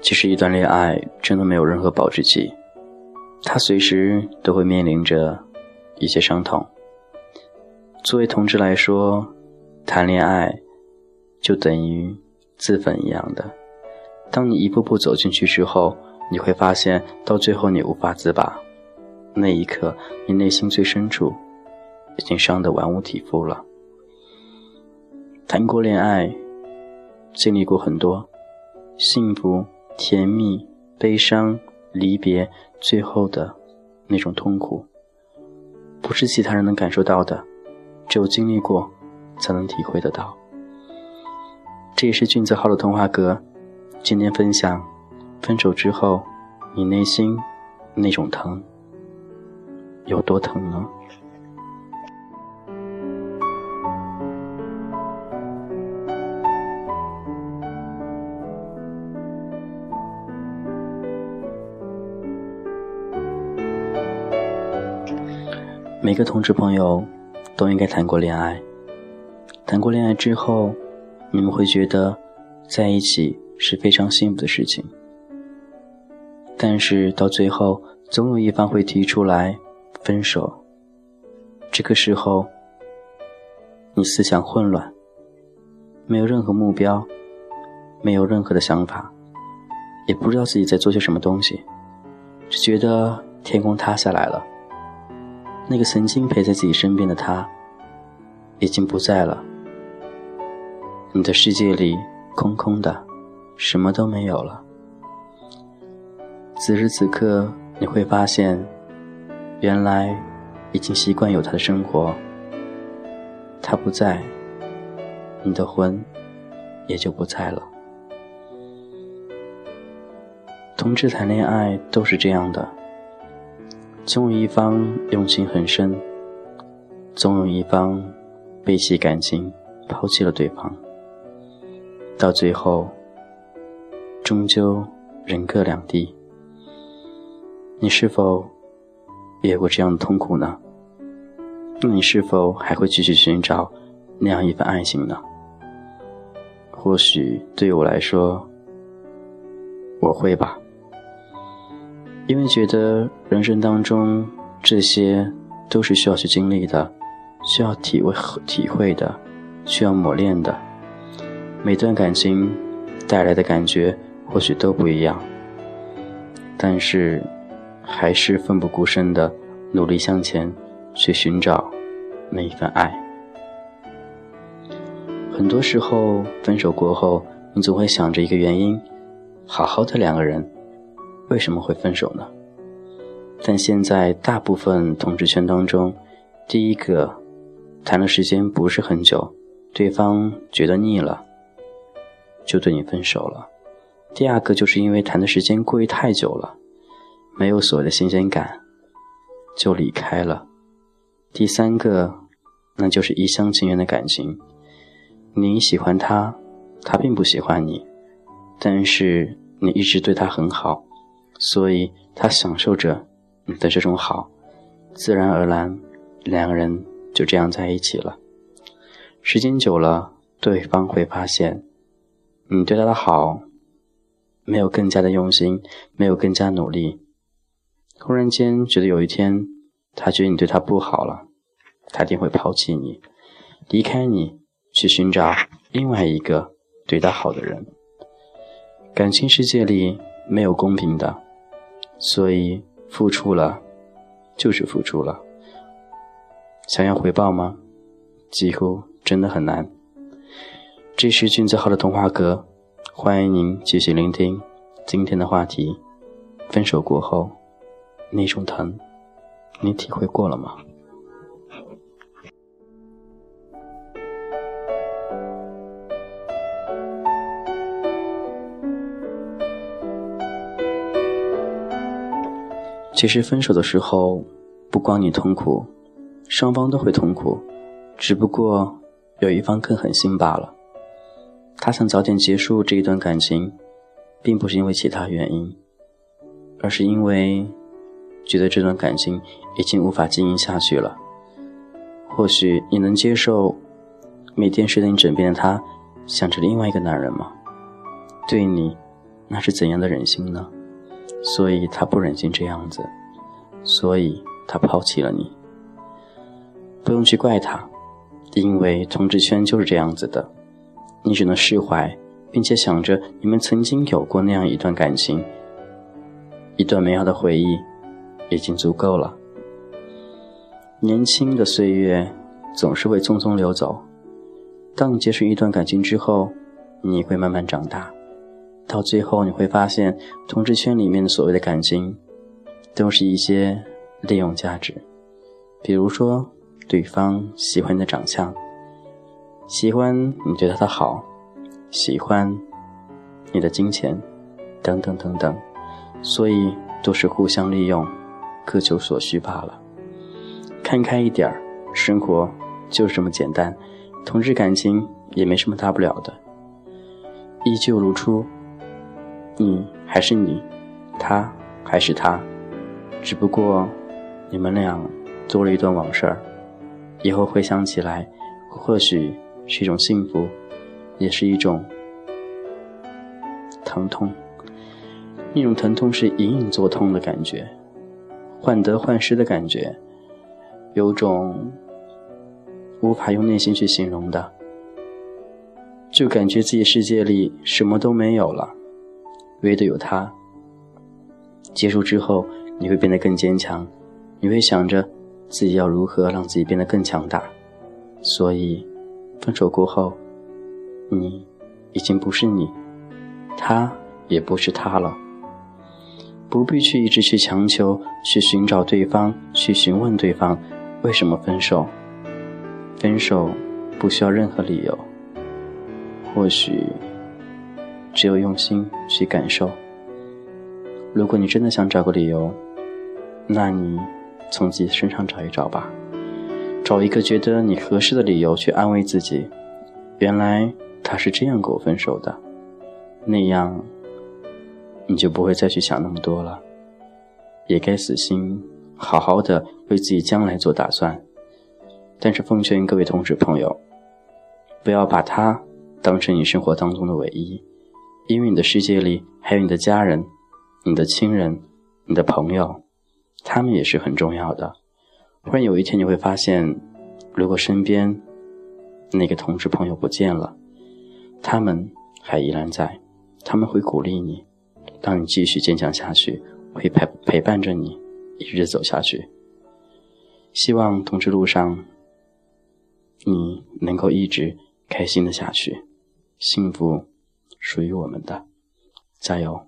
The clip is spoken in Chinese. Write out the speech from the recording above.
其实，一段恋爱真的没有任何保质期，它随时都会面临着一些伤痛。作为同志来说，谈恋爱就等于自焚一样的。当你一步步走进去之后，你会发现，到最后你无法自拔。那一刻，你内心最深处已经伤得完无体肤了。谈过恋爱，经历过很多幸福。甜蜜、悲伤、离别，最后的那种痛苦，不是其他人能感受到的，只有经历过，才能体会得到。这也是俊泽浩的童话阁，今天分享，分手之后，你内心那种疼，有多疼呢？每个同志朋友都应该谈过恋爱。谈过恋爱之后，你们会觉得在一起是非常幸福的事情。但是到最后，总有一方会提出来分手。这个时候，你思想混乱，没有任何目标，没有任何的想法，也不知道自己在做些什么东西，只觉得天空塌下来了。那个曾经陪在自己身边的他，已经不在了。你的世界里空空的，什么都没有了。此时此刻，你会发现，原来已经习惯有他的生活。他不在，你的魂也就不在了。同志谈恋爱都是这样的。总有一方用情很深，总有一方背弃感情，抛弃了对方。到最后，终究人各两地。你是否也有过这样的痛苦呢？那你是否还会继续寻找那样一份爱情呢？或许对我来说，我会吧。因为觉得人生当中这些都是需要去经历的，需要体会体会的，需要磨练的。每段感情带来的感觉或许都不一样，但是还是奋不顾身的努力向前，去寻找那一份爱。很多时候分手过后，你总会想着一个原因：好好的两个人。为什么会分手呢？但现在大部分同志圈当中，第一个谈的时间不是很久，对方觉得腻了，就对你分手了；第二个就是因为谈的时间过于太久了，没有所谓的新鲜感，就离开了；第三个，那就是一厢情愿的感情，你喜欢他，他并不喜欢你，但是你一直对他很好。所以，他享受着你的这种好，自然而然，两个人就这样在一起了。时间久了，对方会发现，你对他的好，没有更加的用心，没有更加努力。忽然间觉得有一天，他觉得你对他不好了，他一定会抛弃你，离开你，去寻找另外一个对他好的人。感情世界里没有公平的。所以，付出了，就是付出了。想要回报吗？几乎真的很难。这是君子号的童话阁，欢迎您继续聆听今天的话题：分手过后那种疼，你体会过了吗？其实分手的时候，不光你痛苦，双方都会痛苦，只不过有一方更狠心罢了。他想早点结束这一段感情，并不是因为其他原因，而是因为觉得这段感情已经无法经营下去了。或许你能接受每天睡在你枕边的他想着另外一个男人吗？对你，那是怎样的忍心呢？所以他不忍心这样子，所以他抛弃了你。不用去怪他，因为同志圈就是这样子的。你只能释怀，并且想着你们曾经有过那样一段感情，一段美好的回忆，已经足够了。年轻的岁月总是会匆匆流走，当你结束一段感情之后，你会慢慢长大，到最后你会发现，同志圈里面的所谓的感情，都是一些利用价值，比如说对方喜欢你的长相。喜欢你对他的好，喜欢你的金钱，等等等等，所以都是互相利用，各求所需罢了。看开一点儿，生活就是这么简单，同志感情也没什么大不了的。依旧如初，你还是你，他还是他，只不过你们俩多了一段往事儿，以后回想起来，或许。是一种幸福，也是一种疼痛。那种疼痛是隐隐作痛的感觉，患得患失的感觉，有种无法用内心去形容的，就感觉自己世界里什么都没有了，唯独有他。结束之后，你会变得更坚强，你会想着自己要如何让自己变得更强大，所以。分手过后，你已经不是你，他也不是他了。不必去一直去强求，去寻找对方，去询问对方为什么分手。分手不需要任何理由，或许只有用心去感受。如果你真的想找个理由，那你从自己身上找一找吧。找一个觉得你合适的理由去安慰自己，原来他是这样跟我分手的，那样你就不会再去想那么多了，也该死心，好好的为自己将来做打算。但是奉劝各位同志朋友，不要把他当成你生活当中的唯一，因为你的世界里还有你的家人、你的亲人、你的朋友，他们也是很重要的。忽然有一天，你会发现，如果身边那个同志朋友不见了，他们还依然在，他们会鼓励你，当你继续坚强下去，我会陪陪伴着你，一直走下去。希望同志路上，你能够一直开心的下去，幸福属于我们的，加油！